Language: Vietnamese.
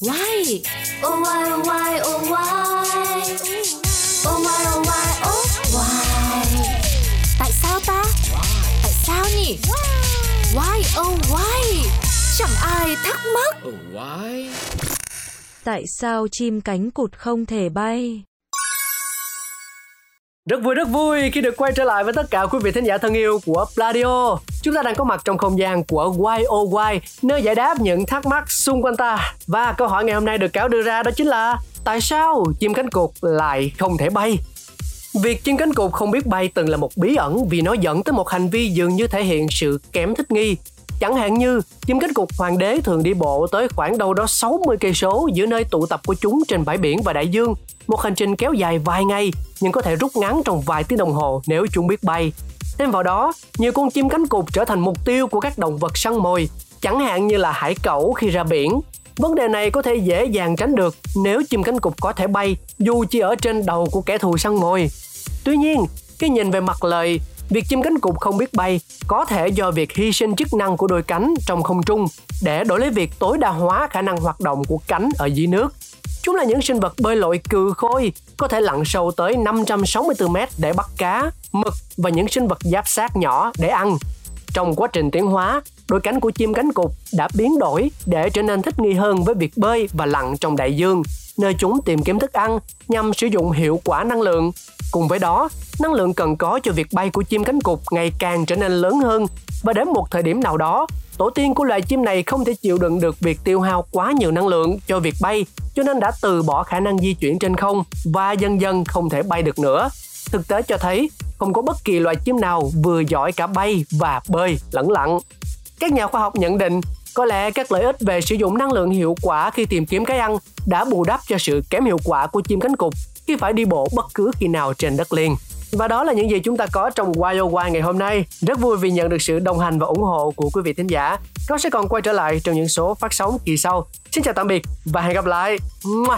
Why? Oh why oh why oh why Oh why oh why oh why Tại sao ta? Tại sao nhỉ? Why oh why? Chẳng ai thắc mắc. Oh, why? Tại sao chim cánh cụt không thể bay? Rất vui rất vui khi được quay trở lại với tất cả quý vị thính giả thân yêu của Pladio. Chúng ta đang có mặt trong không gian của YOY, nơi giải đáp những thắc mắc xung quanh ta. Và câu hỏi ngày hôm nay được cáo đưa ra đó chính là tại sao chim cánh cụt lại không thể bay? Việc chim cánh cụt không biết bay từng là một bí ẩn vì nó dẫn tới một hành vi dường như thể hiện sự kém thích nghi. Chẳng hạn như chim cánh cụt hoàng đế thường đi bộ tới khoảng đâu đó 60 cây số giữa nơi tụ tập của chúng trên bãi biển và đại dương. Một hành trình kéo dài vài ngày nhưng có thể rút ngắn trong vài tiếng đồng hồ nếu chúng biết bay. Thêm vào đó, nhiều con chim cánh cụt trở thành mục tiêu của các động vật săn mồi, chẳng hạn như là hải cẩu khi ra biển. Vấn đề này có thể dễ dàng tránh được nếu chim cánh cụt có thể bay dù chỉ ở trên đầu của kẻ thù săn mồi. Tuy nhiên, cái nhìn về mặt lời, việc chim cánh cụt không biết bay có thể do việc hy sinh chức năng của đôi cánh trong không trung để đổi lấy việc tối đa hóa khả năng hoạt động của cánh ở dưới nước. Chúng là những sinh vật bơi lội cừ khôi, có thể lặn sâu tới 564 mét để bắt cá, mực và những sinh vật giáp sát nhỏ để ăn. Trong quá trình tiến hóa, đôi cánh của chim cánh cụt đã biến đổi để trở nên thích nghi hơn với việc bơi và lặn trong đại dương, nơi chúng tìm kiếm thức ăn nhằm sử dụng hiệu quả năng lượng. Cùng với đó, năng lượng cần có cho việc bay của chim cánh cụt ngày càng trở nên lớn hơn và đến một thời điểm nào đó, tổ tiên của loài chim này không thể chịu đựng được việc tiêu hao quá nhiều năng lượng cho việc bay, cho nên đã từ bỏ khả năng di chuyển trên không và dần dần không thể bay được nữa. Thực tế cho thấy, không có bất kỳ loài chim nào vừa giỏi cả bay và bơi lẫn lặn. Các nhà khoa học nhận định có lẽ các lợi ích về sử dụng năng lượng hiệu quả khi tìm kiếm cái ăn đã bù đắp cho sự kém hiệu quả của chim cánh cụt khi phải đi bộ bất cứ khi nào trên đất liền. Và đó là những gì chúng ta có trong YOY ngày hôm nay. Rất vui vì nhận được sự đồng hành và ủng hộ của quý vị thính giả. Nó sẽ còn quay trở lại trong những số phát sóng kỳ sau. Xin chào tạm biệt và hẹn gặp lại. Mua.